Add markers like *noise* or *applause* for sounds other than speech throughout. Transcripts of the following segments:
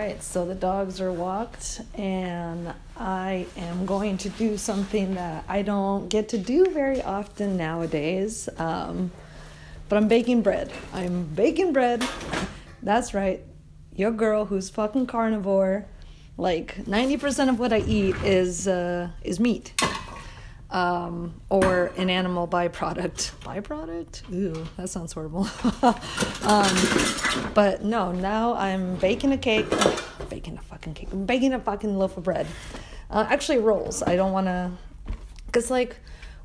right, so the dogs are walked, and I am going to do something that I don't get to do very often nowadays. Um, but I'm baking bread. I'm baking bread. That's right, your girl who's fucking carnivore. Like 90% of what I eat is uh, is meat um, or an animal byproduct. Byproduct? Ooh, that sounds horrible. *laughs* um, but no, now I'm baking a cake. Ugh, baking a fucking cake. I'm baking a fucking loaf of bread. Uh, actually, rolls. I don't want to. Because, like,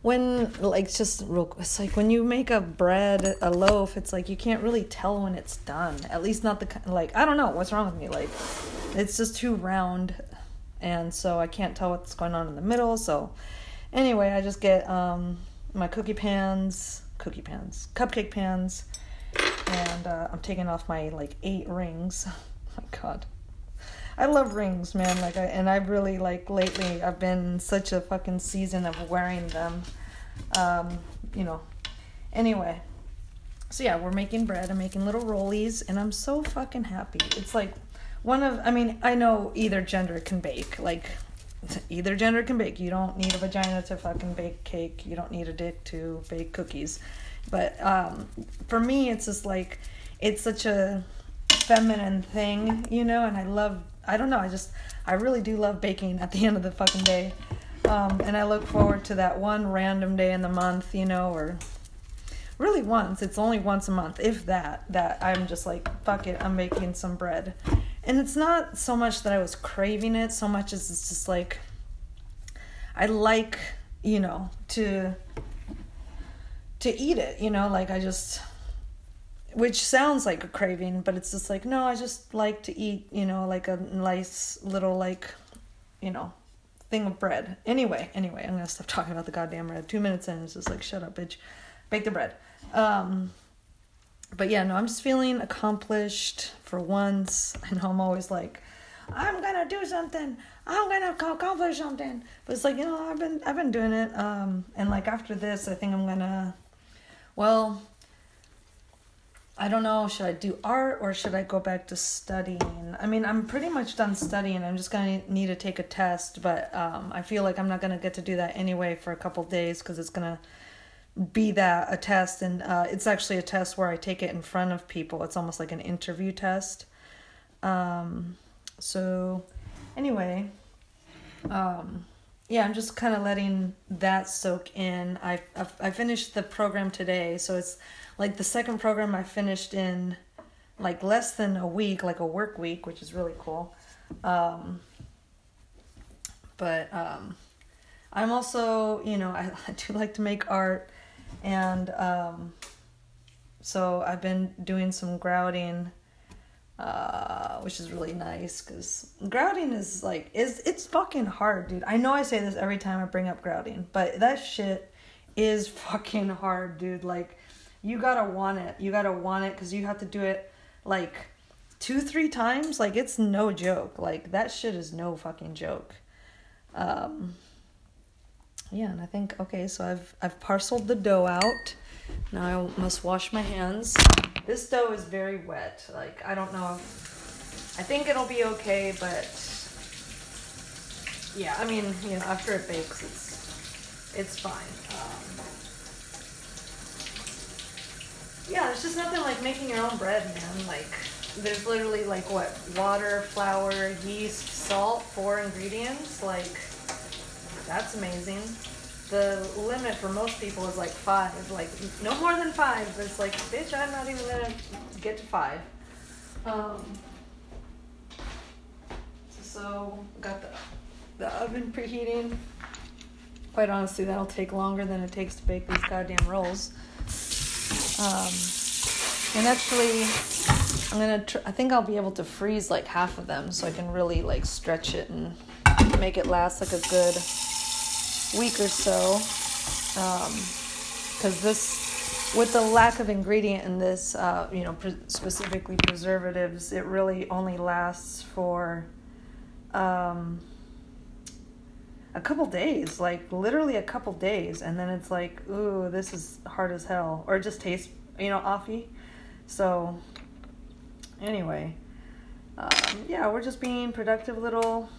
when, like, just real quick. it's like when you make a bread, a loaf, it's like you can't really tell when it's done. At least not the, like, I don't know what's wrong with me. Like, it's just too round. And so I can't tell what's going on in the middle. So, Anyway, I just get um, my cookie pans, cookie pans, cupcake pans, and uh, I'm taking off my like eight rings. *laughs* oh my god. I love rings, man. Like, I, and I've really like lately. I've been such a fucking season of wearing them. Um, you know. Anyway, so yeah, we're making bread. I'm making little rollies, and I'm so fucking happy. It's like one of. I mean, I know either gender can bake. Like, either gender can bake. You don't need a vagina to fucking bake cake. You don't need a dick to bake cookies. But um, for me, it's just like it's such a feminine thing, you know. And I love. I don't know. I just I really do love baking. At the end of the fucking day, um, and I look forward to that one random day in the month, you know, or really once. It's only once a month, if that. That I'm just like fuck it. I'm making some bread and it's not so much that I was craving it so much as it's just like I like you know to to eat it you know like I just which sounds like a craving but it's just like no I just like to eat you know like a nice little like you know thing of bread. Anyway anyway I'm gonna stop talking about the goddamn bread. Two minutes in it's just like shut up bitch. Bake the bread. Um but yeah, no, I'm just feeling accomplished for once. I know I'm always like, I'm gonna do something. I'm gonna accomplish something. But it's like you know, I've been I've been doing it. Um, and like after this, I think I'm gonna, well, I don't know. Should I do art or should I go back to studying? I mean, I'm pretty much done studying. I'm just gonna need to take a test, but um, I feel like I'm not gonna get to do that anyway for a couple days because it's gonna be that a test and uh, it's actually a test where i take it in front of people. It's almost like an interview test. Um, so anyway um, yeah i'm just kind of letting that soak in. I, I i finished the program today so it's like the second program i finished in like less than a week like a work week which is really cool. Um, but um, i'm also you know *laughs* I, I do like to make art and um, so I've been doing some grouting, uh, which is really nice because grouting is like is it's fucking hard, dude. I know I say this every time I bring up grouting, but that shit is *laughs* fucking hard, dude. Like you gotta want it. You gotta want it because you have to do it like two three times. Like it's no joke. Like that shit is no fucking joke. Um, yeah, and I think okay, so I've I've parceled the dough out. Now I must wash my hands. This dough is very wet. Like I don't know. I think it'll be okay, but yeah, I mean, you know, after it bakes, it's it's fine. Um, yeah, there's just nothing like making your own bread, man. Like there's literally like what water, flour, yeast, salt, four ingredients. Like that's amazing. The limit for most people is like five, like no more than five. But it's like, bitch, I'm not even gonna get to five. Um, so got the the oven preheating. Quite honestly, that'll take longer than it takes to bake these goddamn rolls. Um, and actually, I'm gonna. Tr- I think I'll be able to freeze like half of them, so I can really like stretch it and make it last like a good week or so because um, this with the lack of ingredient in this uh, you know pre- specifically preservatives it really only lasts for um, a couple days like literally a couple days and then it's like ooh this is hard as hell or it just tastes you know offy so anyway um, yeah, we're just being productive little,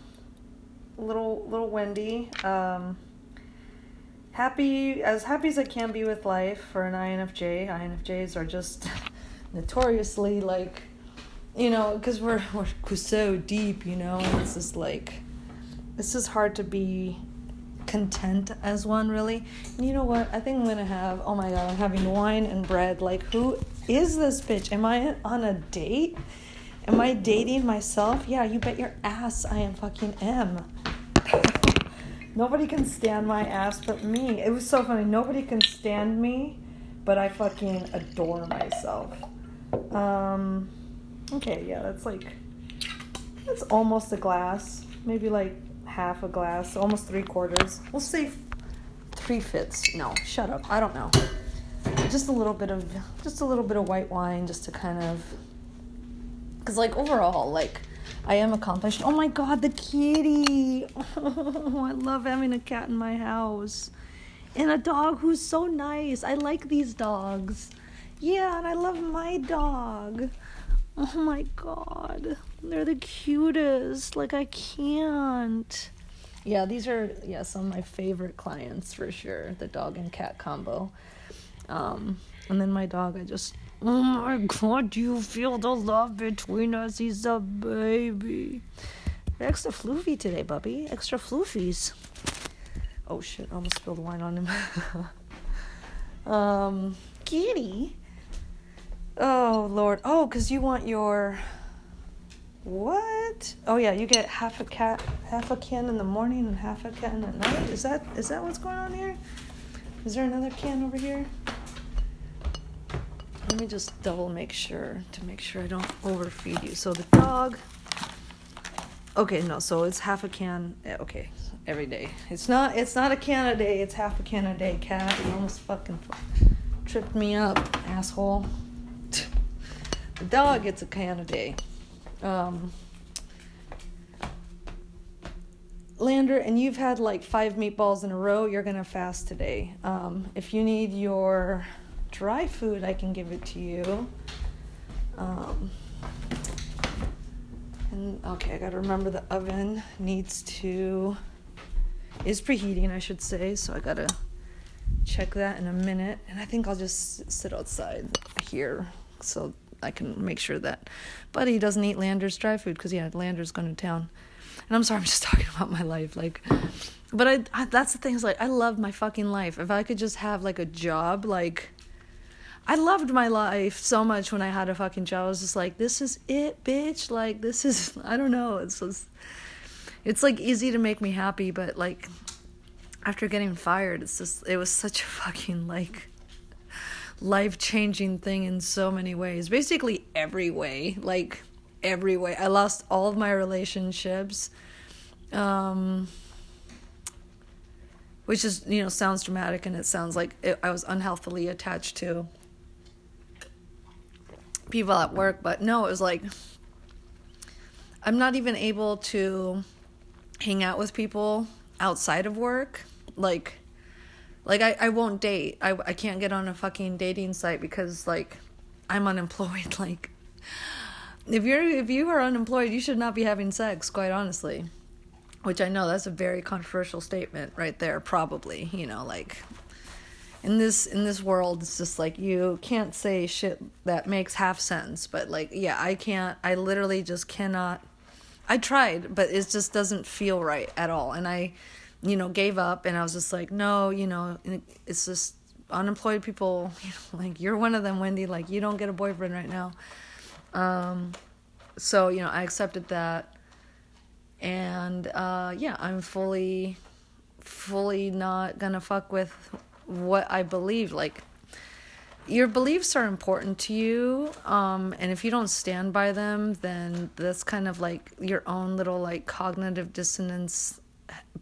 little, little Wendy. Um, happy as happy as I can be with life for an INFJ. INFJs are just *laughs* notoriously like, you know, because *laughs* we're we're so deep, you know, and it's just like, it's just hard to be content as one really. And you know what? I think I'm gonna have. Oh my god, I'm having wine and bread. Like, who is this bitch? Am I on a date? Am I dating myself? Yeah, you bet your ass I am fucking am. *laughs* Nobody can stand my ass but me. It was so funny. Nobody can stand me, but I fucking adore myself. Um, okay, yeah, that's like, that's almost a glass. Maybe like half a glass, almost three quarters. We'll say three fifths. No, shut up. I don't know. Just a little bit of, just a little bit of white wine, just to kind of, because like overall, like I am accomplished. Oh my god, the kitty! Oh, *laughs* I love having a cat in my house. And a dog who's so nice. I like these dogs. Yeah, and I love my dog. Oh my god. They're the cutest. Like, I can't. Yeah, these are, yeah, some of my favorite clients for sure. The dog and cat combo. Um, and then my dog, I just Oh my god, do you feel the love between us? He's a baby. Extra floofy today, Bubby. Extra floofies. Oh shit, I almost spilled wine on him. *laughs* um, kitty. Oh lord. Oh, because you want your. What? Oh yeah, you get half a cat, half a can in the morning and half a can at night. Is that is that what's going on here? Is there another can over here? Let me just double make sure to make sure I don't overfeed you. So the dog. Okay, no, so it's half a can. Okay, every day. It's not. It's not a can a day. It's half a can a day. Cat, you almost fucking tripped me up, asshole. the dog gets a can a day. Um, Lander, and you've had like five meatballs in a row. You're gonna fast today. Um, if you need your dry food, I can give it to you. Um, and okay, I gotta remember the oven needs to is preheating, I should say. So I gotta check that in a minute. And I think I'll just sit outside here so I can make sure that Buddy doesn't eat Lander's dry food because yeah, Lander's going to town. And I'm sorry, I'm just *laughs* talking about my life, like. But I, I that's the thing is like I love my fucking life. If I could just have like a job, like I loved my life so much when I had a fucking job. I was just like, this is it, bitch. Like, this is, *laughs* I don't know. It's just, it's like easy to make me happy, but like, after getting fired, it's just, it was such a fucking like life changing thing in so many ways. Basically, every way. Like, every way. I lost all of my relationships. Um, which is you know sounds dramatic and it sounds like it, I was unhealthily attached to people at work, but no, it was like I'm not even able to hang out with people outside of work. Like like I, I won't date. I I can't get on a fucking dating site because like I'm unemployed. *laughs* Like if you're if you are unemployed, you should not be having sex, quite honestly. Which I know that's a very controversial statement right there, probably, you know, like in this in this world it's just like you can't say shit that makes half sense but like yeah i can't i literally just cannot i tried but it just doesn't feel right at all. And i you know gave up and i was just like no you know it's just unemployed people *laughs* you know, like you're one of them wendy like you don't get a boyfriend right now. Um so you know i accepted that. And uh yeah i'm fully fully not gonna fuck with what I believe. Like, your beliefs are important to you, um, and if you don't stand by them, then that's kind of like your own little like cognitive dissonance,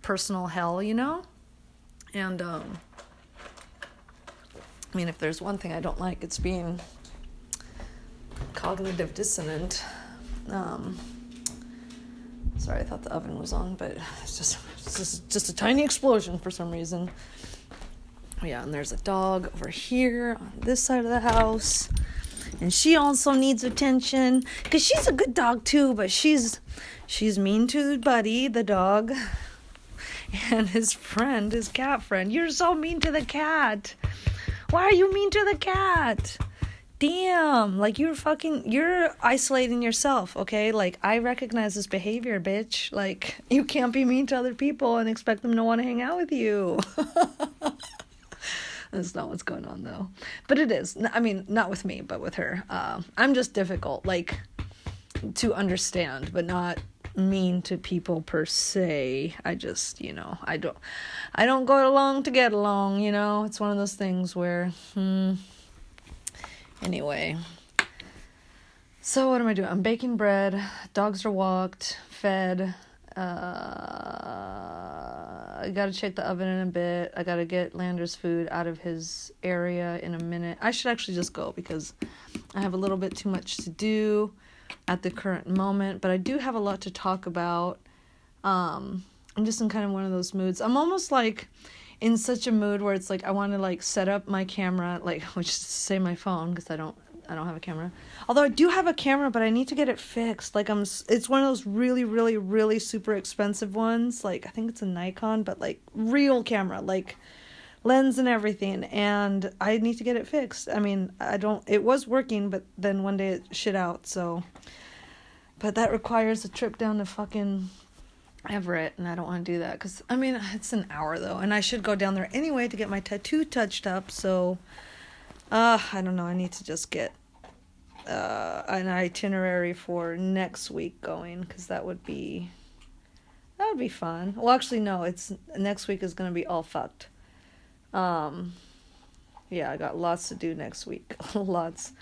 personal hell, you know. And um, I mean, if there's one thing I don't like, it's being cognitive dissonant. Um, sorry, I thought the oven was on, but it's just *laughs* it's just, just a tiny explosion for some reason yeah, and there's a dog over here on this side of the house. and she also needs attention because she's a good dog too, but she's she's mean to Buddy, the dog, *laughs* and his friend, his cat friend. You're so mean to the cat. Why are you mean to the cat? Damn, like you're fucking you're isolating yourself, okay? Like I recognize this behavior, bitch. Like *laughs* you can't be mean to other people and expect them to want to hang out with you. *laughs* That's not what's going on though. But it is. I mean, not with me, but with her. Uh, I'm just difficult, like to understand, but not mean to people per se. I just, you know, I don't, I don't go along to get along. You know, it's one of those things where, hmm. Anyway. So what am I doing? I'm baking bread. Dogs are walked, fed. Uh, I gotta check the oven in a bit. I gotta get Lander's food out of his area in a minute. I should actually just go because I have a little bit too much to do at the current moment, but I do have a lot to talk about. Um, I'm just in kind of one of those moods. I'm almost like in such a mood where it's like I want to like set up my camera, like *laughs* which is to say my phone because I don't I don't have a camera. Although I do have a camera, but I need to get it fixed. Like I'm, it's one of those really, really, really super expensive ones. Like I think it's a Nikon, but like real camera, like lens and everything. And I need to get it fixed. I mean, I don't. It was working, but then one day it shit out. So, but that requires a trip down to fucking Everett, and I don't want to do that because I mean it's an hour though, and I should go down there anyway to get my tattoo touched up. So uh, I don't know. I need to just get uh, an itinerary for next week going because that would be that would be fun. Well, actually, no. It's next week is gonna be all fucked. Um, yeah, I got lots to do next week. *laughs* lots.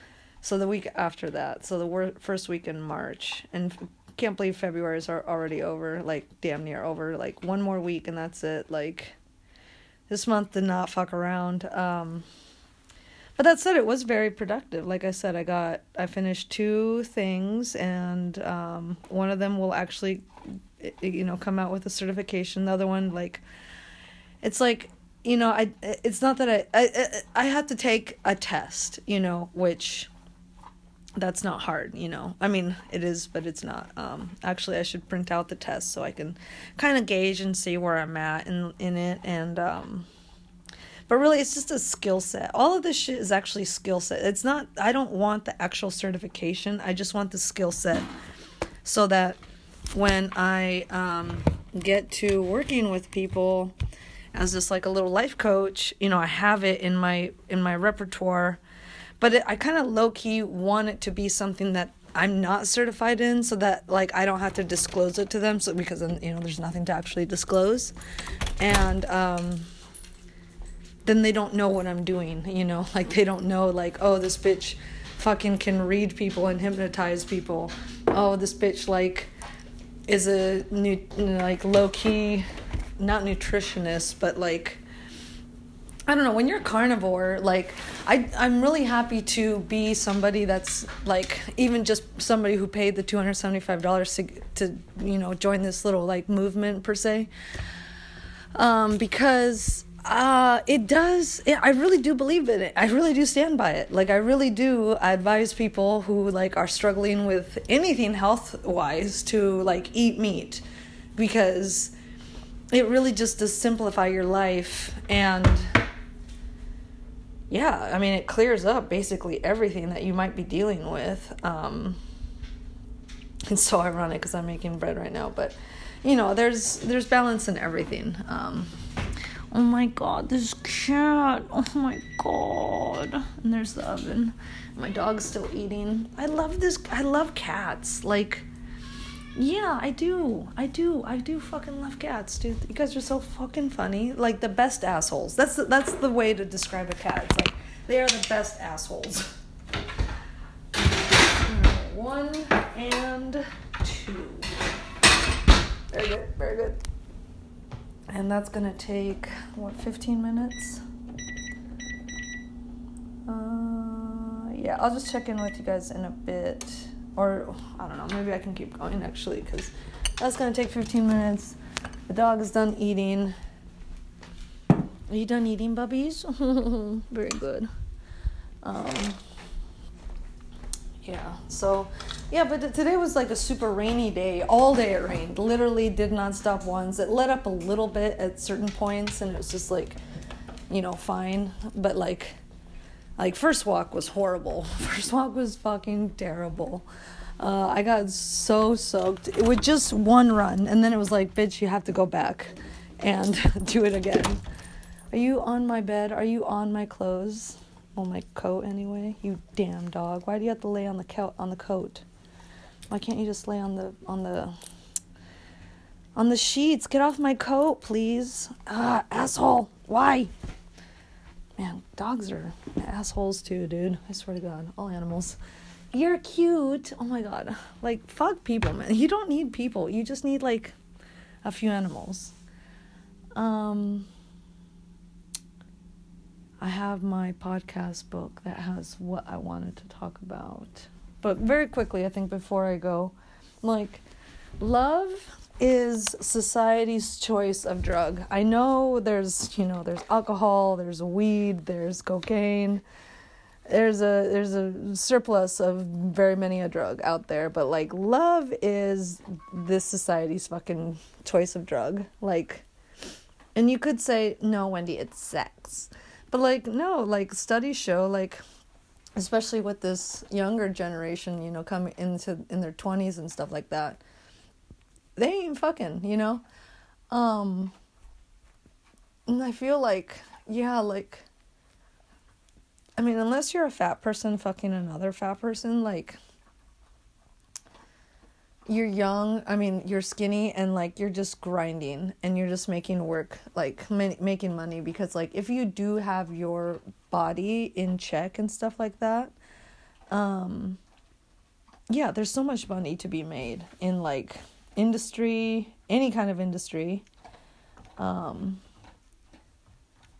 So the week after that. So the wor- first week in March, and can't believe February is already over. Like damn near over. Like one more week and that's it. Like this month did not fuck around. Um but that said, it was very productive. Like I said, I got I finished two things, and um, one of them will actually, you know, come out with a certification. The other one, like, it's like you know, I it's not that I I I have to take a test, you know, which that's not hard, you know. I mean, it is, but it's not. Um, actually, I should print out the test so I can kind of gauge and see where I'm at in in it, and um, but really, it's just a skill set. All of this shit is actually skill set. It's not, I don't want the actual certification. I just want the skill set so that when I um, get to working with people as just like a little life coach, you know, I have it in my in my repertoire. But it, I kind of low key want it to be something that I'm not certified in, so that like I don't have to disclose it to them. So because you know there's nothing to actually disclose, and um, then they don't know what I'm doing, you know? *laughs* Like they don't know like, oh, this bitch fucking can read people and hypnotize people. Oh, this bitch like is a new like low key not nutritionist, but like I don't know, when you're carnivore, like I I'm really happy to be somebody that's like even just somebody who paid the $275 to to you know join this little like movement per se. Um because uh, it does. I really do believe in it. I really do stand by it. Like I really do. Advise people who like are struggling with anything health wise to like eat meat, because it really just does simplify your life and. Yeah, I mean, it clears up basically everything that you might be dealing with. Um, it's so ironic because I'm making bread right now, but you know, there's there's balance in everything. Um, Oh my god, this cat. Oh my god. And there's the oven. My dog's still eating. I love this. I love cats. Like, yeah, I do. I do. I do fucking love cats, dude. You guys are so fucking funny. Like the best assholes. That's the, that's the way to describe a cat. It's like they are the best assholes. One and two. Very good. Very good and that's gonna take what 15 minutes? Uh, yeah i'll just check in with you guys in a bit. Or i don't know maybe i can keep going actually because that's gonna take 15 minutes. The dog is done eating. Are you done eating bubbies? *laughs* Very good. Um, Yeah. So, yeah, but today was like a super rainy day. All day it rained. Literally did not stop once. It let up a little bit at certain points, and it was just like, you know, fine. But like, like first walk was horrible. *laughs* First walk was fucking terrible. Uh, I got so soaked. It was just one run, and then it was like, bitch, you have to go back and *laughs* do it again. Are you on my bed? Are you on my clothes? On my coat anyway. You damn dog. Why do you have to lay on the coat on the coat? Why can't you just lay on the on the on the sheets? Get off my coat, please. Ah, asshole. Why? Man, dogs are assholes too, dude. I swear to God, all animals. You're cute. Oh my God. Like, fuck people, man. You don't need people. You just need, like, a few animals. Um, I have my podcast book that has what I wanted to talk about. But very quickly, I think before I go, like, love is society's choice of drug. I know there's, you know, there's alcohol, there's weed, there's cocaine. There's a there's a surplus of very many a drug out there, but like love is this society's fucking choice of drug. Like and you could say, "No, Wendy, it's sex." But like no, like studies show like especially with this younger generation, you know, coming into in their 20s and stuff like that. They ain't fucking, you know. Um and I feel like yeah, like I mean, unless you're a fat person fucking another fat person, like you're young i mean you're skinny and like you're just grinding and you're just making work like ma- making money because like if you do have your body in check and stuff like that um yeah there's so much money to be made in like industry any kind of industry um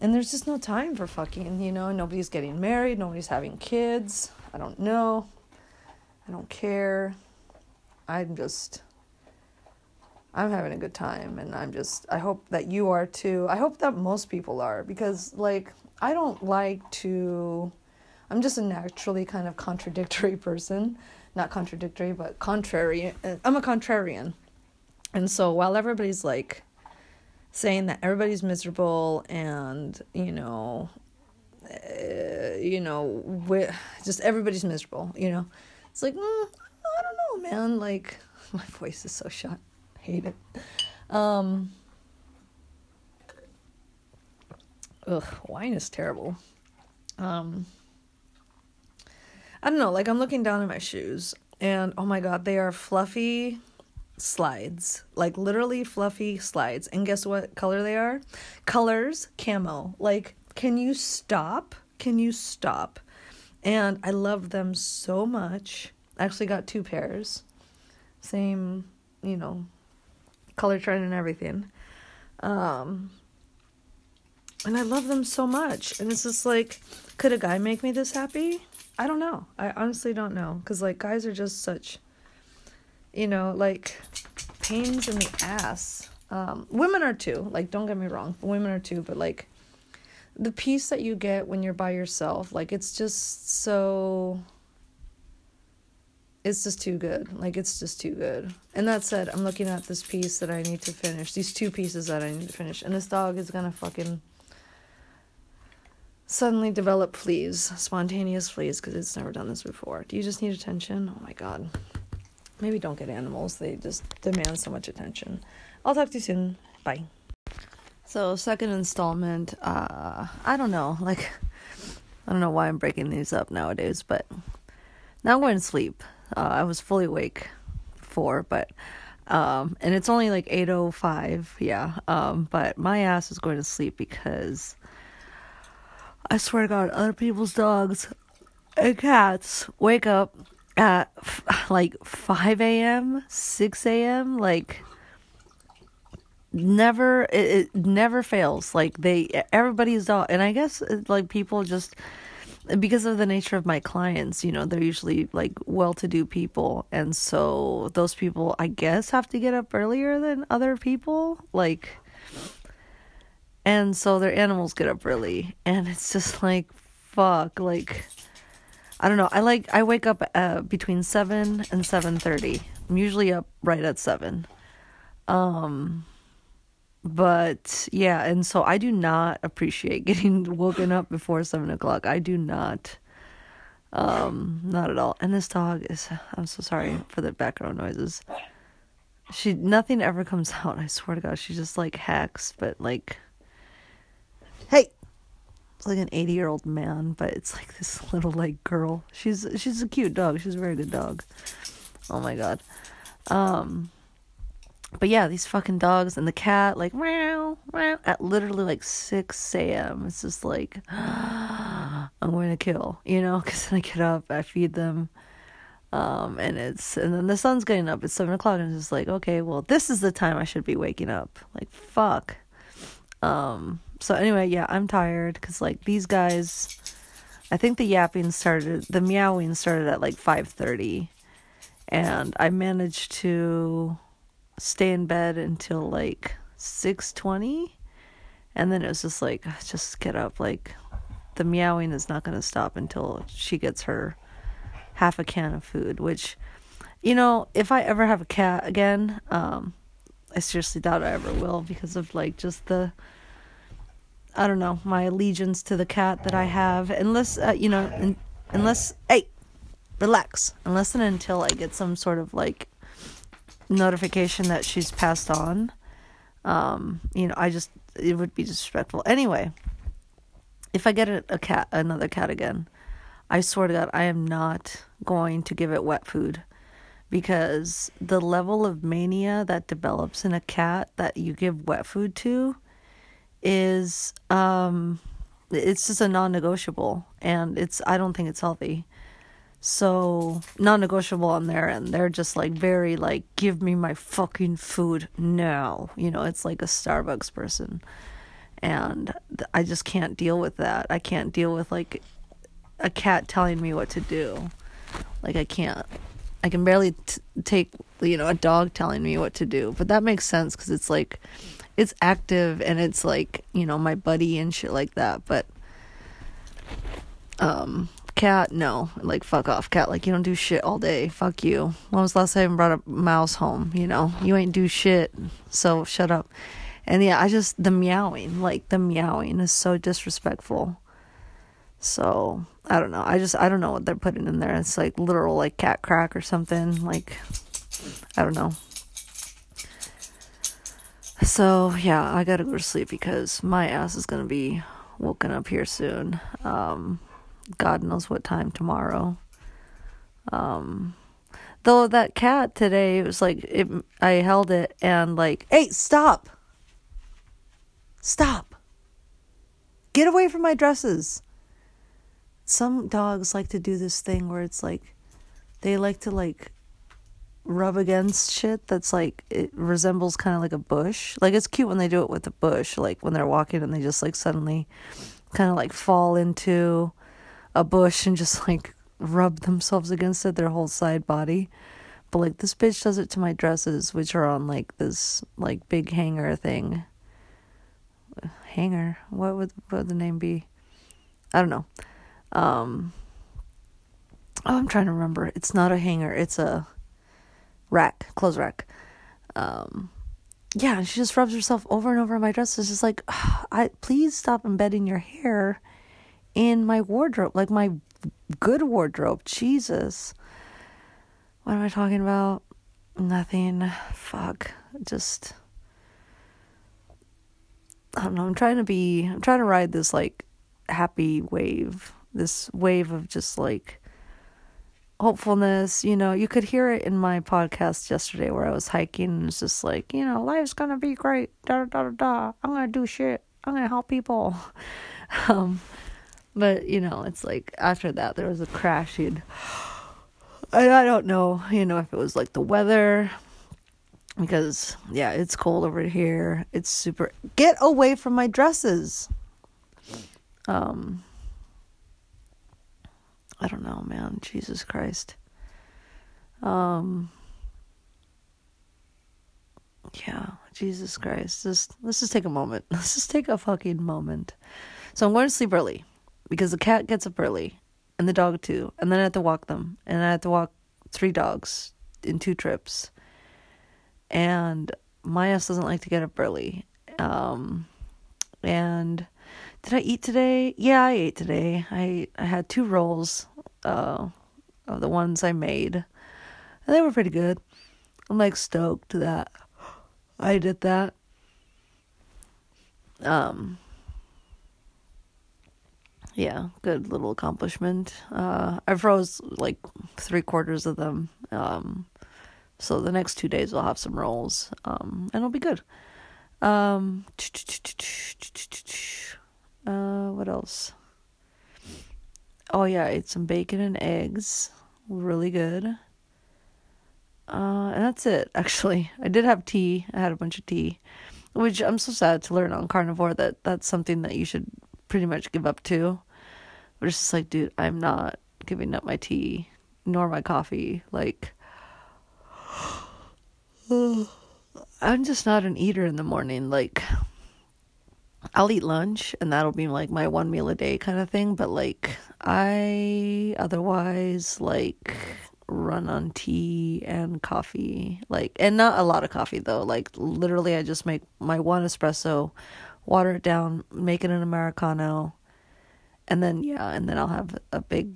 and there's just no time for fucking you know? Nobody's getting married nobody's having kids i don't know i don't care I'm just I'm having a good time and I'm just I hope that you are too. I hope that most people are because like I don't like to I'm just a naturally kind of contradictory *laughs* person. Not contradictory, but contrary. I'm a contrarian. And so while everybody's like saying that everybody's miserable and, you know, uh, you know, just everybody's miserable, you know. It's like, mm, know, man. Like, *laughs* my voice is so shot. I hate it. Um, ugh, wine is terrible. Um, I don't know. Like, I'm looking down at my shoes, and oh my god, they are fluffy slides. Like, literally fluffy slides. And guess what color they are? Colors camo. Like, can you stop? Can you stop? And I love them so much. Actually got two pairs. Same, you know, color trend and everything. Um, and I love them so much. And it's just like, could a guy make me this happy? I don't know. I honestly don't know. Because, like, guys are just such, you know, like pains in the ass. Um, women are too. Like, don't get me wrong. Women are too. But, like, the peace that you get when you're by yourself, like, it's just so it's just too good. Like it's just too good. And that said, I'm looking at this piece that I need to finish. These two pieces that I need to finish. And this dog is gonna fucking suddenly develop fleas, spontaneous fleas, because it's never done this before. Do you just need attention? Oh my god. Maybe don't get animals. They just demand so much attention. I'll talk to you soon. Bye. So second installment. Uh, I don't know. Like, *laughs* I don't know why I'm breaking these up nowadays, but now I'm going to sleep. Uh, I was fully awake before, but um, and it's only like 8:05, yeah. Um, but my ass is going to sleep because I swear to God, other people's dogs and cats wake up at like 5 a.m., 6 a.m., like never it, it never fails like they everybody's dog and i guess like people just because of the nature of my clients, you know, they're usually like well to do people. And so those people, I guess, have to get up earlier than other people. Like, and so their animals get up early. And it's just like, fuck. Like, I don't know. I like I wake up uh, between seven and seven thirty. I'm usually up right at seven. Um, but yeah, and so I do not appreciate *laughs* getting woken up before seven o'clock. I do not. Um, not at all. And this dog is. I'm so sorry for the background noises. She nothing ever comes *laughs* out. I swear to God, she just like hacks, but like, hey, it's like an 80 year old man, but it's like *laughs* this little like girl. She's she's a cute dog. She's a very good dog. Oh my god. Um but yeah, these fucking dogs and the cat like meow, meow, at literally like 6 a.m. It's just like *gasps* I'm going to kill, you know, *laughs* because then I get up, I feed them, um, and it's and then the sun's getting up. It's seven o'clock, and it's just like okay, well, this is the time I should be waking up. Like fuck. Um, so anyway, yeah, I'm tired because like these guys, I think the yapping started, the meowing started at like five thirty, and I managed to stay in bed until like six twenty, and then it was just like just get up. Like the meowing is not gonna stop until she gets her half a can of food, which you know, if I ever have a cat again, um, I seriously doubt I ever will because of like just the I don't know, my allegiance to the cat that I have, unless, uh, you know, in, unless, hey, relax, unless and until I get some sort of like notification that she's passed on. Um, you know, I just, it would be disrespectful. Anyway, if I get a, a cat, another cat again, I swear to God, I am not going to give it wet food because the level of mania that develops in a cat that you give wet food to is um it's just a non-negotiable and it's I don't think it's healthy. So non-negotiable on their end. They're just like very like give me my fucking food now. You know, it's like a Starbucks person. And I just can't deal with that. I can't deal with like a cat telling me what to do. Like I can't. I can barely t- take you know a dog telling me what to do, but that makes sense cuz it's like it's active and it's like you know my buddy and shit like that but um cat? No. Like fuck off cat. Like you don't do shit all day. Fuck you. When was the last time I brought a mouse home? You know you ain't do shit. So shut up. And yeah i just the meowing like the meowing is so disrespectful. So i don't know. I just i don't know what they're putting in there. It's like literal like cat crack or something. Like i don't know. So yeah, I gotta go to sleep because my ass is gonna be woken up here soon. Um, God knows what time tomorrow. Um, though that cat today it was like it, I held it and like, hey, stop, stop, get away from my dresses. Some dogs like to do this thing where it's like they like to like rub against shit that's like it resembles kind of like a bush. Like it's cute when they do it with a bush, like when they're walking and they just like suddenly kind of like fall into a bush and just like rub themselves against it their whole side body. But like this bitch does it to my dresses, which are on like this like big hanger thing. Hanger? What would what would the name be? I don't know. Um Oh, I'm trying to remember. It's not a hanger. It's a rack, clothes rack. Um, yeah, she just rubs herself over and over on my dress. It's just like, *sighs* I please stop embedding your hair in my wardrobe, like my good wardrobe. Jesus, what am I talking about? Nothing. Fuck. Just. I don't know. I'm trying to be. I'm trying to ride this like happy wave. This wave of just like hopefulness. You know, you could hear it in my podcast yesterday where I was hiking and it's just like, you know, life's gonna be great. Da da da da. I'm gonna do shit. I'm gonna help people. *laughs* Um, but you know, it's like after that there was a crashing. I I don't know, you know, if it was like the weather because yeah, it's cold over here. It's super. Get away from my dresses. Um I don't know, man. Jesus Christ. Um yeah, Jesus Christ. Just let's just take a moment. *laughs* Let's just take a fucking moment. So I'm going to sleep early because the cat gets up early. and the dog too. And then I have to walk them. And I have to walk three dogs in two trips. And my ass doesn't like to get up early. Um, and did I eat today? Yeah, I ate today. I, I had two rolls uh, of the ones I made. And they were pretty good. I'm like stoked that I did that. Um, yeah, good little accomplishment. Uh, I froze like three quarters of them. Um, so the next two days we'll have some rolls. Um, and it'll be good. Um, uh, what else? Oh yeah, I ate some bacon and eggs. Really good. Uh, and that's it. Actually, I did have tea. I had a bunch of tea, which I'm so sad to learn on carnivore that that's something that you should pretty much give up to. But it's just like, dude, I'm not giving up my tea nor my coffee. Like, *sighs* I'm just not an eater in the morning. Like, I'll eat lunch and that'll be like my one meal a day kind of thing. But like, I otherwise like run on tea and coffee. Like, and not a lot of coffee though. Like, literally, I just make my one espresso, water it down, make it an Americano, and then, yeah, and then I'll have a big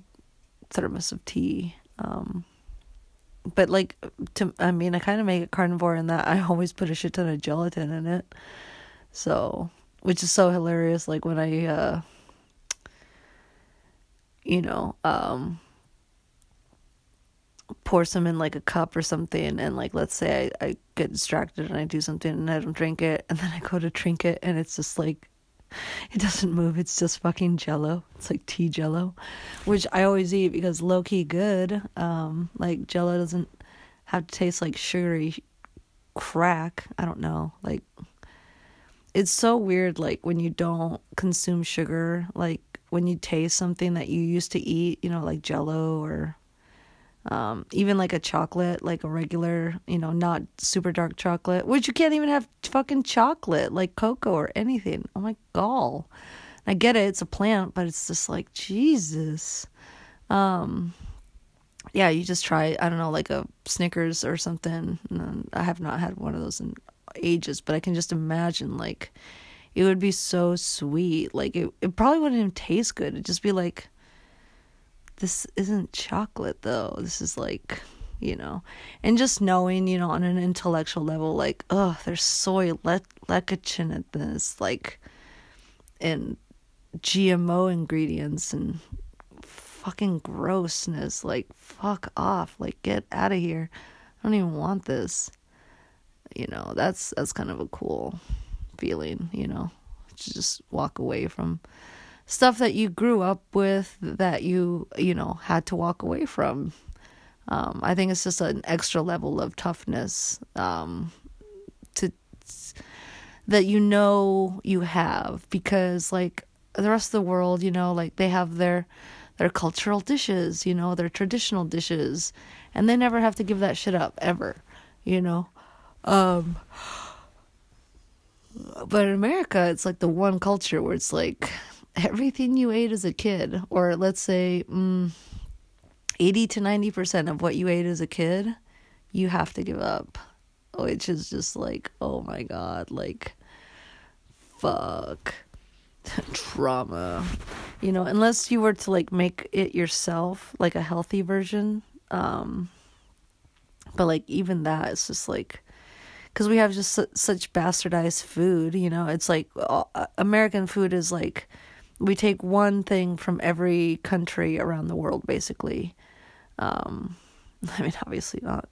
thermos of tea. Um, but like to I mean I kind of make it carnivore in that I *laughs* always put a shit ton of gelatin in it. So, which is so hilarious like when I uh you know, um pour some in like a cup or something and like let's say I, I get distracted and I do something and I don't drink it and *laughs* then I go to drink it and it's just like it doesn't move. It's just fucking jello. It's like tea jello, which I always eat because low key good. Um, like jello doesn't have to taste like sugary crack. I don't know. Like, it's so weird. Like when you don't consume sugar, like when you taste something that you used to eat, you know, like jello or um, even like a chocolate, like a regular, you know, not super dark chocolate, which you can't even have fucking chocolate, like cocoa or anything. Oh my gall. I get it, it's a plant, but it's just like Jesus. Um, yeah, you just try, I don't know, like a Snickers or something. I have not had one of those in ages, but I can just imagine like it would be so sweet. Like it, it probably wouldn't even taste good. It'd just be like this isn't chocolate though. This is like, you know, and just knowing, you know, on an intellectual level, like, oh, there's soy le- lecithin in this, like, and GMO ingredients and fucking grossness. Like, fuck off. Like, get out of here. I don't even want this. You know, that's that's kind of a cool feeling, you know, to just walk away from stuff that you grew up with that you you know had to walk away from. Um, i think it's just an extra level of toughness um, to that you know you have because like the rest of the world you know like they have their their cultural dishes you know their traditional dishes and they never have to give that shit up ever you know? Um but in america it's like the one culture where it's like everything you ate as a kid, or let's say mm, 80 to 90% of what you ate as a kid, you have to give up. Which is just like, oh my god, like, fuck. *laughs* Trauma. You know, unless you were to like make it yourself, like a healthy version. Um, but like, even that, it's just like, because we have just su- such bastardized food, you know, it's like uh, American food is like, we take one thing from every country around the world basically. Um *laughs* i mean obviously not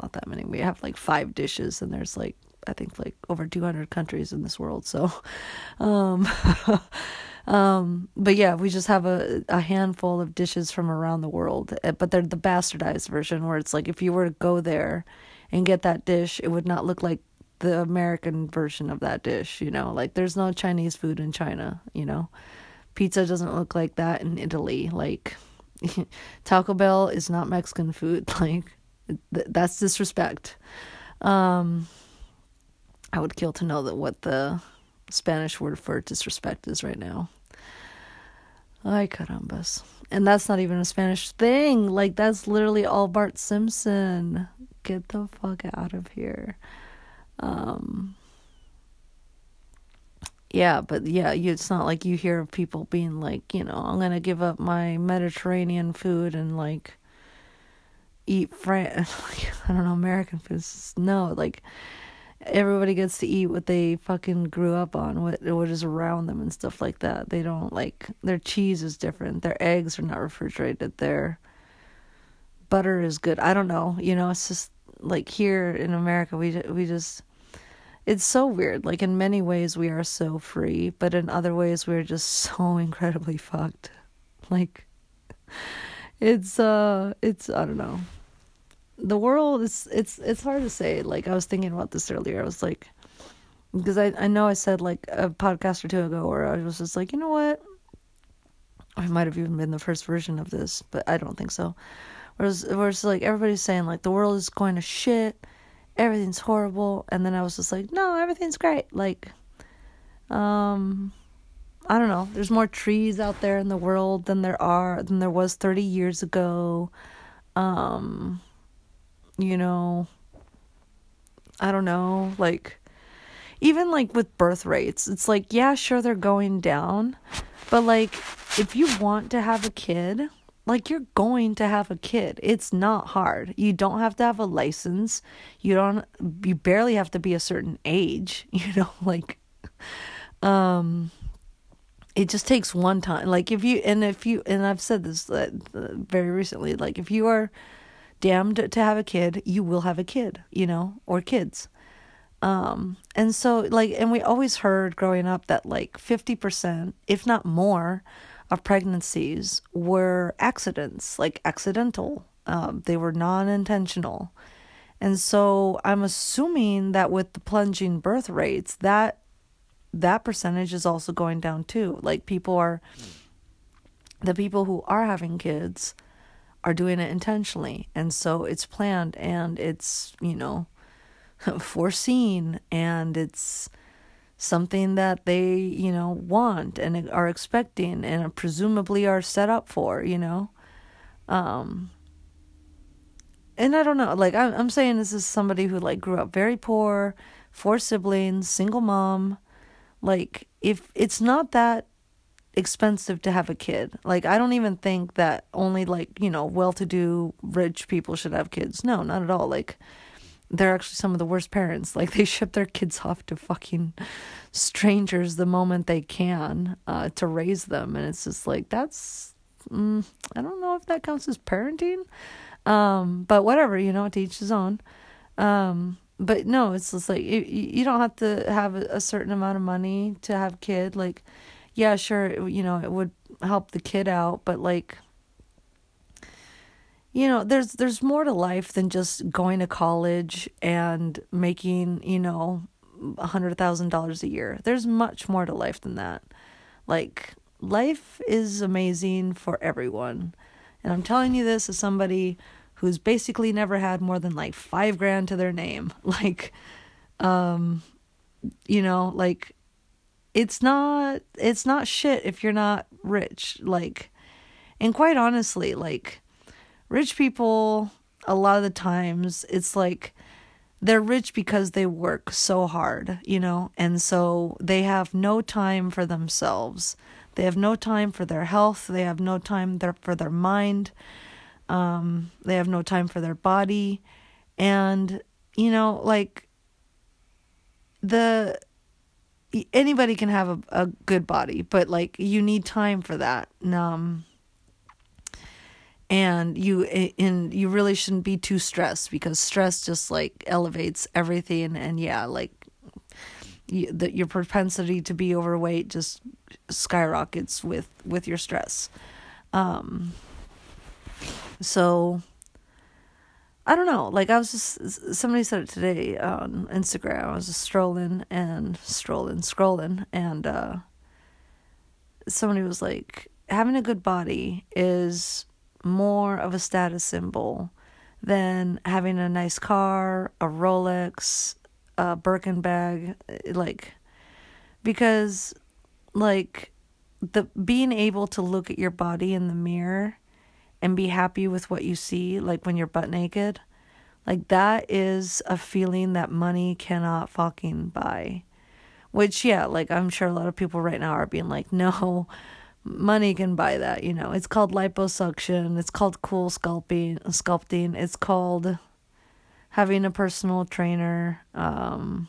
not that many. We have like five dishes and there's like i think like over 200 countries in this world so *laughs* um *laughs* um but yeah we just have a a handful of dishes from around the world eh, but they're the bastardized version where it's like if you were to go there and get that dish it would not look like the american version of that dish you know? Like there's no chinese food in china you know Pizza doesn't look like that in Italy. Like *laughs* Taco Bell is not Mexican food. *laughs* Like th- that's disrespect. Um, I would kill to know that what the Spanish word for disrespect is right now. Ay carambas. And that's not even a Spanish thing. Like that's literally all Bart Simpson. Get the fuck out of here. Um yeah, but yeah, you, it's not like you hear of people being like, you know, I'm gonna give up my Mediterranean food and like eat French. *laughs* I don't know American foods. No, like everybody gets to eat what they fucking grew up on, what what is around them and stuff like that. They don't like their cheese is different. Their eggs are not refrigerated. Their butter is good. I don't know. You know, it's just like here in America, we we just it's so weird. Like in many ways, we are so free, but in other ways, we're just *laughs* so incredibly fucked. Like it's uh, it's I don't know the world is it's it's hard to say. Like I was thinking about this earlier. I was like because I I know I said like a podcast or two ago where I was just like, you know what? I might have even been the first version of this, but I don't think so. Whereas whereas like everybody's saying like the world is going to shit, everything's horrible, and then I was just like, no, everything's great. Like, um, I don't know. There's more trees out there in the world than there are than there was 30 years ago. Um, you know, I don't know, like even like with birth rates, it's like, yeah, sure they're going down, but like if you want to have a kid, like you're going to have a kid. It's not hard. You don't have to have a license. You don't you barely have to be a certain age, *laughs* you know, like um it just takes one time. Like if you and if you and I've said this uh, very recently, like if you are damned to have a kid, you will have a kid, you know, or kids. Um, and so like, and we always heard growing up that like 50%, if not more, of pregnancies were accidents, like accidental. Um, they were non intentional. And so I'm assuming that with the plunging birth rates, that that percentage is also going down too. Like people are the people who are having kids are doing it intentionally. And so it's planned and it's, you know, *laughs* foreseen and it's something that they, you know, want and are expecting and presumably are set up for, you know. Um and I don't know, like I'm I'm saying this is somebody who like grew up very poor, four siblings, single mom. Like if it's not that expensive to have a kid. Like I don't even think that only like, you know, well-to-do rich people should have kids. No, not at all. Like they're actually some of the worst parents. Like they ship their kids off to fucking strangers the moment they can uh, to raise them, and it's just like that's mm, I don't know if that counts as parenting, um, but whatever, you know, to each his own. Um, but no, it's just like you, you don't have to have a certain amount of money to have kid. Like yeah, sure, you know, it would help the kid out, but like you know, there's there's more to life than just going to college and making, you know, a hundred thousand dollars a year. There's much more to life than that. Like life is amazing for everyone. And I'm telling you this as somebody who's basically never had more than like five grand to their name. *laughs* Like, um, you know, like it's not it's not shit if you're not rich like and quite honestly like rich people a lot of the times it's like they're rich because they work so hard, you know, and so they have no time for themselves. They have no time for their health. They have no time for their mind. Um, they have no time for their body, and you know, like the anybody can have a, a good body, but like you need time for that. Um, and you and you really shouldn't be too stressed because stress just like elevates everything and yeah like you, the, your propensity to be overweight just skyrockets with with your stress um so I don't know. Like I was just somebody said it today on Instagram. I was just strolling and strolling, scrolling, and uh, somebody was like, having a good body is more of a status symbol than having a nice car, a Rolex, a Birkin bag, like because like the being able to look at your body in the mirror and be happy with what you see, like when you're butt naked, like that is a feeling that money cannot fucking buy. Which, yeah, like I'm sure a lot of people right now are being like, *laughs* no, money can buy that, you know. It's called liposuction, it's called cool sculpting, sculpting, it's called having a personal trainer. Um,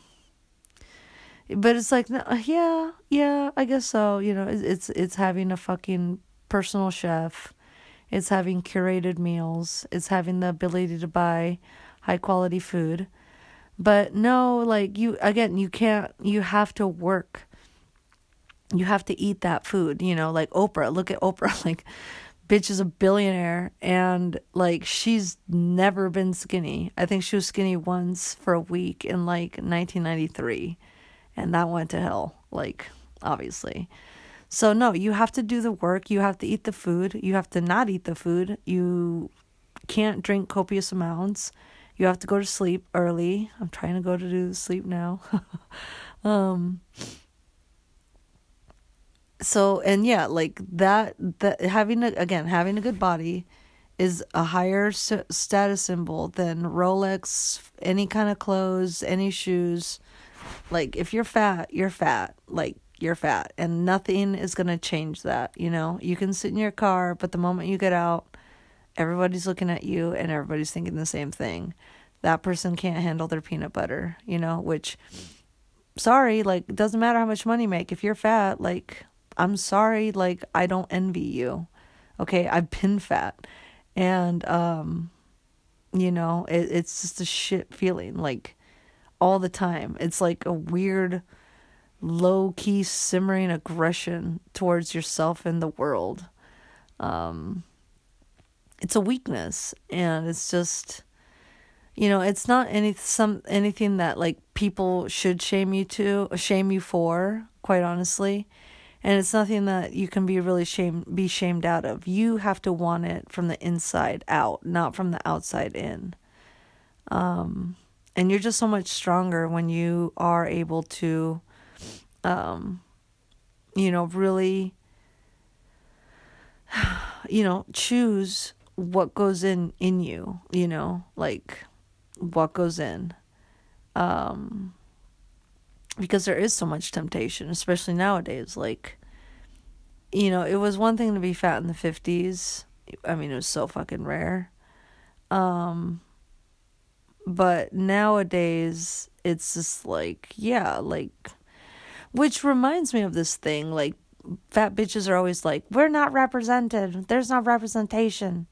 but it's like, yeah, yeah, I guess so. You know, it's it's having a fucking personal chef it's having curated meals, it's having the ability to buy high quality food. But no, like you again, you can't you have to work. You have to eat that food, you know, like Oprah. Look at Oprah *laughs* like bitch is a billionaire and like she's never been skinny. I think she was skinny once for a week in like 1993 and that went to hell like obviously. So, no, you have to do the work. You have to eat the food. You have to not eat the food. You can't drink copious amounts. You have to go to sleep early. I'm trying to go to do sleep now. *laughs* um, so and yeah like that that having a, again having a good body is a higher status symbol than Rolex, any kind of clothes, any shoes. Like if you're fat, you're fat. Like you're fat. And nothing is going to change that you know? You can sit in your car but the moment you get out everybody's looking at you and everybody's thinking the same thing. That person can't handle their peanut butter you know? Which sorry like doesn't matter how much money you make. If you're fat like i'm sorry like i don't envy you okay i've been fat and um you know it, it's just a shit feeling like all the time it's like a weird low key simmering aggression towards yourself and the world. Um, it's a weakness, and it's just, you know, it's not any some anything that like people should shame you to shame you for. Quite honestly, and it's nothing that you can be really shame be shamed out of. You have to want it from the inside out, not from the outside in. Um, and you're just so much stronger when you are able to um, you know, really, *sighs* you know, choose what goes in in you, you know, like what goes in. Um, because there is so much temptation, especially nowadays. Like, you know, it was one thing to be fat in the 50s. I mean, it was so fucking rare. Um, but nowadays, it's just like, yeah, like which reminds me of this thing like fat bitches are always like, we're not represented. There's not representation.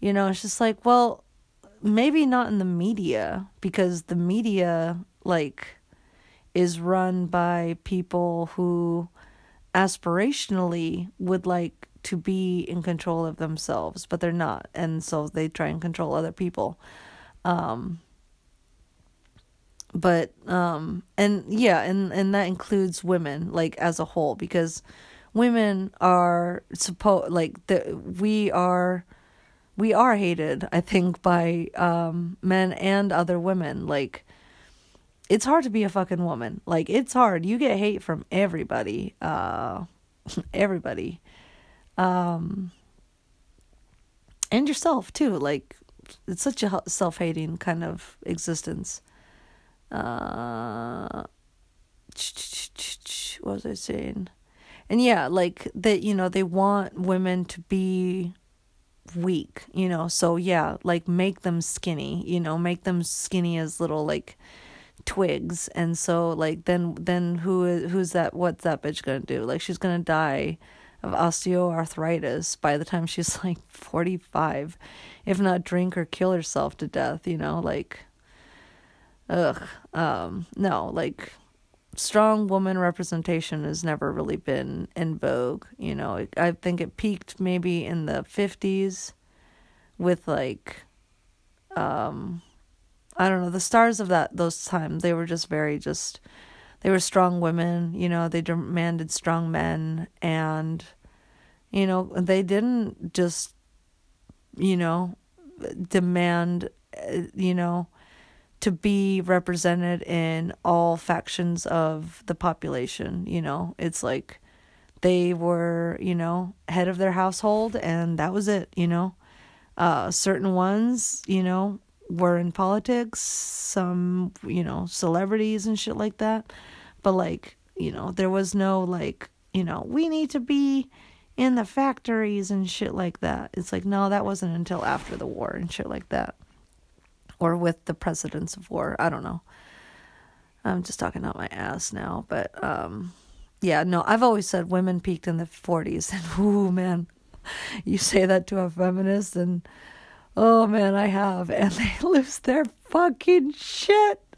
You know, it's just like, well, maybe not in the media because the media, like, is run by people who aspirationally would like to be in control of themselves, but they're not. And so they try and control other people. Um, but um and yeah and and that includes women like as a whole because women are supposed like the we are we are hated i think by um men and other women like it's hard to be a fucking woman. Like it's hard. You get hate from everybody uh *laughs* everybody. Um and yourself too. Like it's such a self-hating kind of existence. Uh, *tsk* what was I saying? And yeah, like that, you know, they want women to be weak, you know. So yeah, like make them skinny, you know, make them skinny as little like twigs. And so like then then who is who's that what's that bitch to do? Like she's to die of osteoarthritis by the time she's *laughs* like 45 if not drink or kill herself to death, you know, like ugh, um, no, like strong woman representation has never really been in vogue. You know, I think it peaked maybe in the 50s with like, um, I don't know, the stars of that, those times, they were just very just, they were strong women, you know, they demanded strong men and, you know, they didn't just, you know, demand, uh, you know, to be represented in all factions of the population. You know, it's like they were, you know, head of their household and that was it, you know. Uh, certain ones, you know, were in politics, some, you know, celebrities and shit like that. But like, you know, there was no like, you know, we need to be in the factories and shit like that. It's like, no, that wasn't until after the war and shit like that. Or with the presidents of war. I don't know. I'm just talking out my ass now, but um yeah, no, I've always said women peaked in the 40s *laughs* and ooh man, *laughs* you say that to a feminist and oh man, I have *laughs* and they lose their fucking shit. *laughs*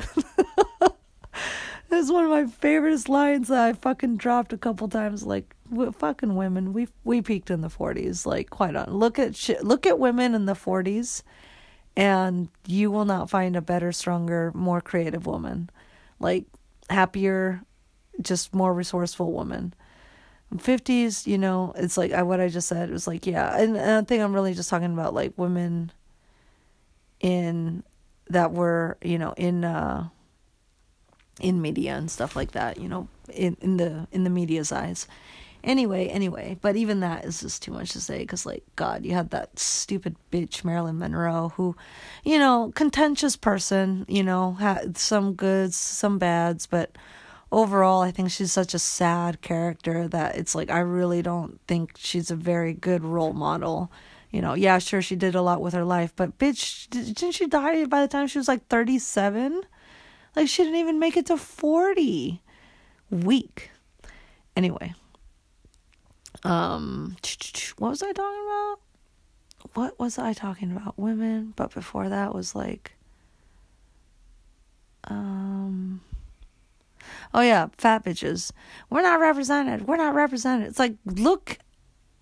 That's one of my favorite lines that I fucking dropped a couple times. Like, fucking women, we we peaked in the forties. Like, quite on. Look at shit. Look at women in the forties, and you will not find a better, stronger, more creative woman. Like, happier, just more resourceful woman. 50s, you know, it's like I, what I just said. It was like, yeah, and, and I think I'm really just talking about like women in that were, you know, in. uh in media and stuff like that, you know, in, in the in the media's eyes. Anyway, anyway, but even that is just too much to say because, like, God, you had that stupid bitch Marilyn Monroe, who, you know, contentious person, you know, had some goods, some bads, but overall, I think she's such a sad character that it's like I really don't think she's a very good role model. You know, yeah, sure, she did a lot with her life, but bitch, didn't she die by the time she was like 37? Like she didn't even make it to 40. Weak. Anyway. Um what was I talking about? What was I talking about? Women, but before that was like um Oh yeah, fat bitches. We're not represented. We're not represented. It's like look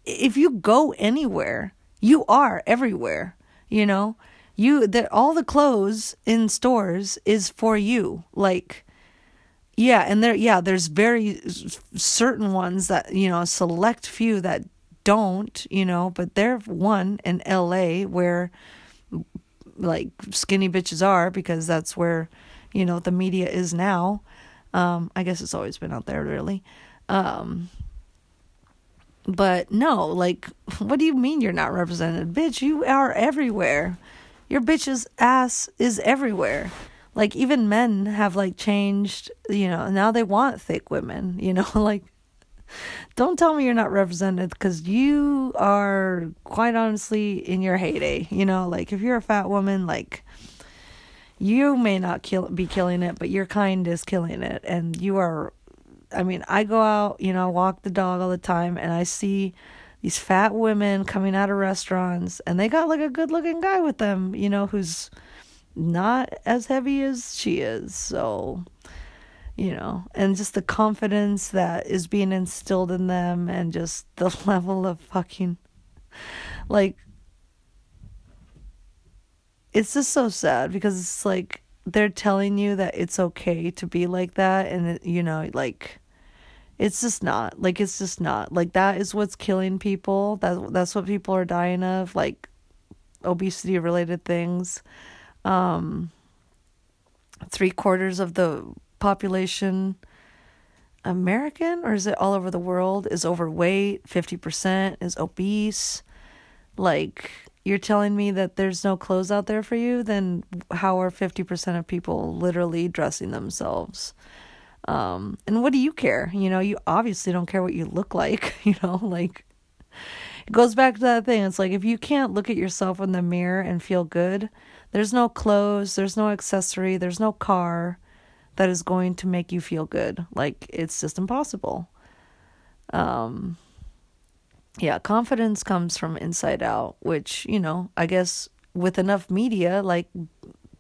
if you go anywhere, you are everywhere, you know? you that all the clothes in stores is for you like yeah and there yeah there's very certain ones that you know select few that don't you know but they're one in LA where like skinny bitches are because that's where you know the media is now um i guess it's always been out there really. Um but no like what do you mean you're not represented? Bitch you are everywhere. Your bitch's ass is everywhere. Like even men have like changed, you know, now they want thick women, *laughs* you know, like don't tell me you're not represented because you are quite honestly in your heyday, you know, like if you're a fat woman, like you may not kill be killing it, but your kind is killing it and you are I mean, I go out, you know, walk the dog all the time and I see these fat women coming out of restaurants and they got like a good looking guy with them, you know, who's not as heavy as she is. So, you know, and just the confidence that is being instilled in them and just the *laughs* level of fucking like it's just so sad because it's like they're telling you that it's okay to be like that and it, you know like it's just not. Like it's just not. Like that is what's killing people. That that's what people are dying of, like obesity related things. Um three quarters of the population American or is it all over the world is overweight, 50% is obese. Like you're telling me that there's no clothes out there for you, then how are 50% of people literally dressing themselves? Um, and what do you care? You know, you obviously don't care what you look like, *laughs* you know, like it goes back to that thing. It's like if you can't look at yourself in the mirror and feel good, there's no clothes, there's no accessory, there's no car that is going to make you feel good. Like it's just impossible. Um yeah, confidence comes from inside out, which, you know, I guess with enough media like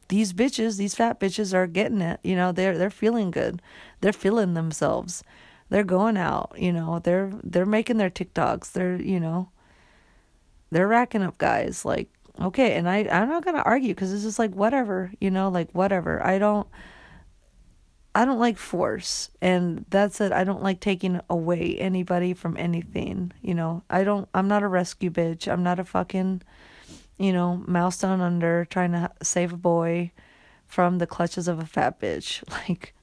these bitches, these fat bitches are getting it. You know, they're they're feeling good. They're feeling themselves. They're going out, you know, they're they're making their TikToks. They're, you know, they're racking up guys like okay, and I I'm not going to argue cuz it's just like whatever, you know, like whatever. I don't I don't like force, and that's it. I don't like taking away anybody from anything. You know, I don't. I'm not a rescue bitch. I'm not a fucking you know, mouse down under trying to save a boy from the clutches of a fat bitch. *laughs* Like,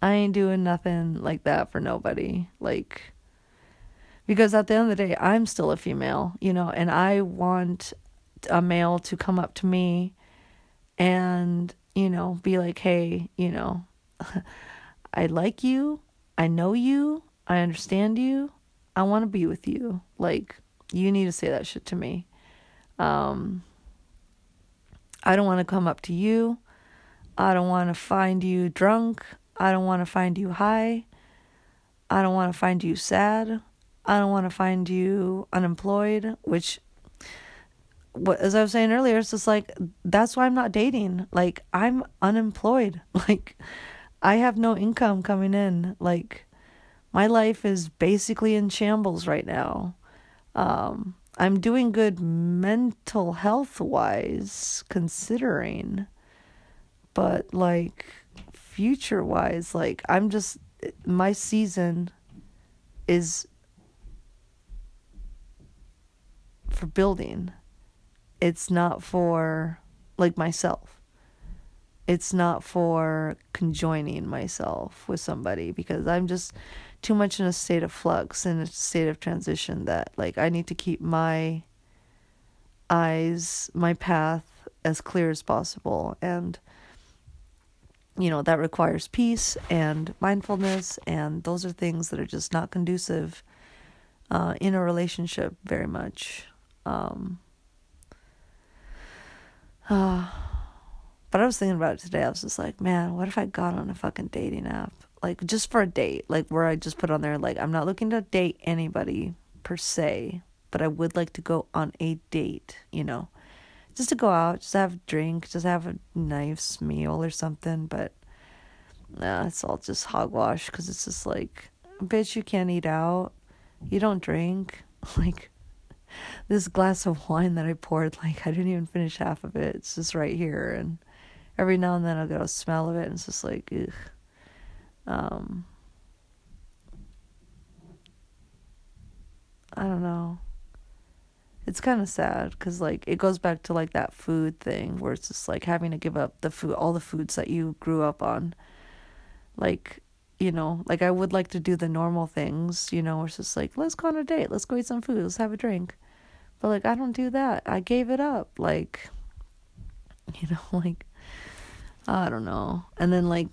I ain't doing nothing like that for nobody. Like, because at the end of the day, I'm still a female, you know, and I want a male to come up to me and, you know, be like, hey, you know, *laughs* I like you. I know you. I understand you. I want to be with you. Like, you need to say that shit to me. Um, I don't want to come up to you. I don't want to find you drunk. I don't want to find you high. I don't want to find you sad. I don't want to find you unemployed, which what as I was saying earlier, it's just like that's why I'm not dating. Like I'm unemployed. *laughs* Like I have no income coming in. Like my life is basically in shambles right now. Um I'm doing good mental health wise considering but like future wise like I'm just my season is for building. It's not for like myself. It's not for conjoining myself with somebody because I'm just too much in a state of flux in a state of transition that like I need to keep my eyes, my path as clear as possible and you know that requires peace and mindfulness and those are things that are just not conducive uh, in a relationship very much um, *sighs* but I was thinking about it today. I was just like, man, what if I got on a fucking dating app? Like, just for a date, like, where I just put on there, like, I'm not looking to date anybody per se, but I would like to go on a date, you know? Just to go out, just have a drink, just have a nice meal or something, but nah, it's all just hogwash because it's just like, bitch, you can't eat out, you don't drink, *laughs* like, this glass of wine that I poured, like I didn't even finish half of it. It's just right here, and every now and then I'll get a smell of it, and it's just like, ugh. Um, I don't know. It's kind of sad because like it goes back to like that food thing where it's just like having to give up the food, all the foods that you grew up on. Like you know, like I would like to do the normal things, you know, it's just like, let's go on a date, let's go eat some food, let's have a drink. But like I don't do that. I gave it up. Like *laughs* you know, like I don't know. And then like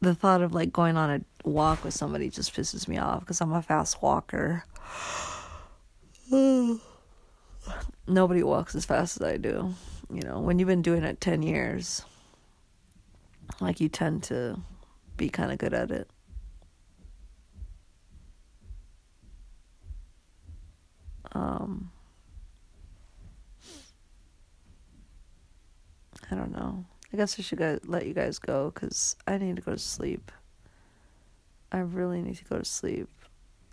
the thought of like going on a walk with somebody just pisses me off because I'm a fast walker. *sighs* Nobody walks as fast as I do. You know, when you've been doing it 10 years, like you tend to be kind of good at it. Um, I don't know. I guess I should go, let you guys go because I need to go to sleep. I really need to go to sleep.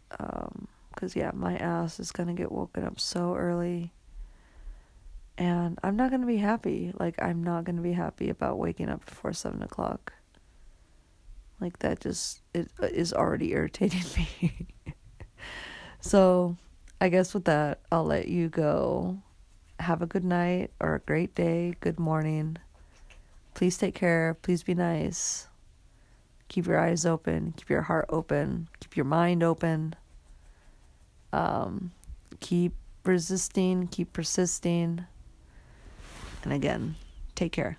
Because, um, yeah, my ass is to get woken up so early. And I'm not to be happy. Like, I'm not to be happy about waking up before 7 o'clock. Like, that just it is already irritating *laughs* me. so, I guess with that, I'll let you go. Have a good night or a great day, good morning. Please take care. Please be nice. Keep your eyes open. Keep your heart open. Keep your mind open. Um, keep resisting. Keep persisting. And again, take care.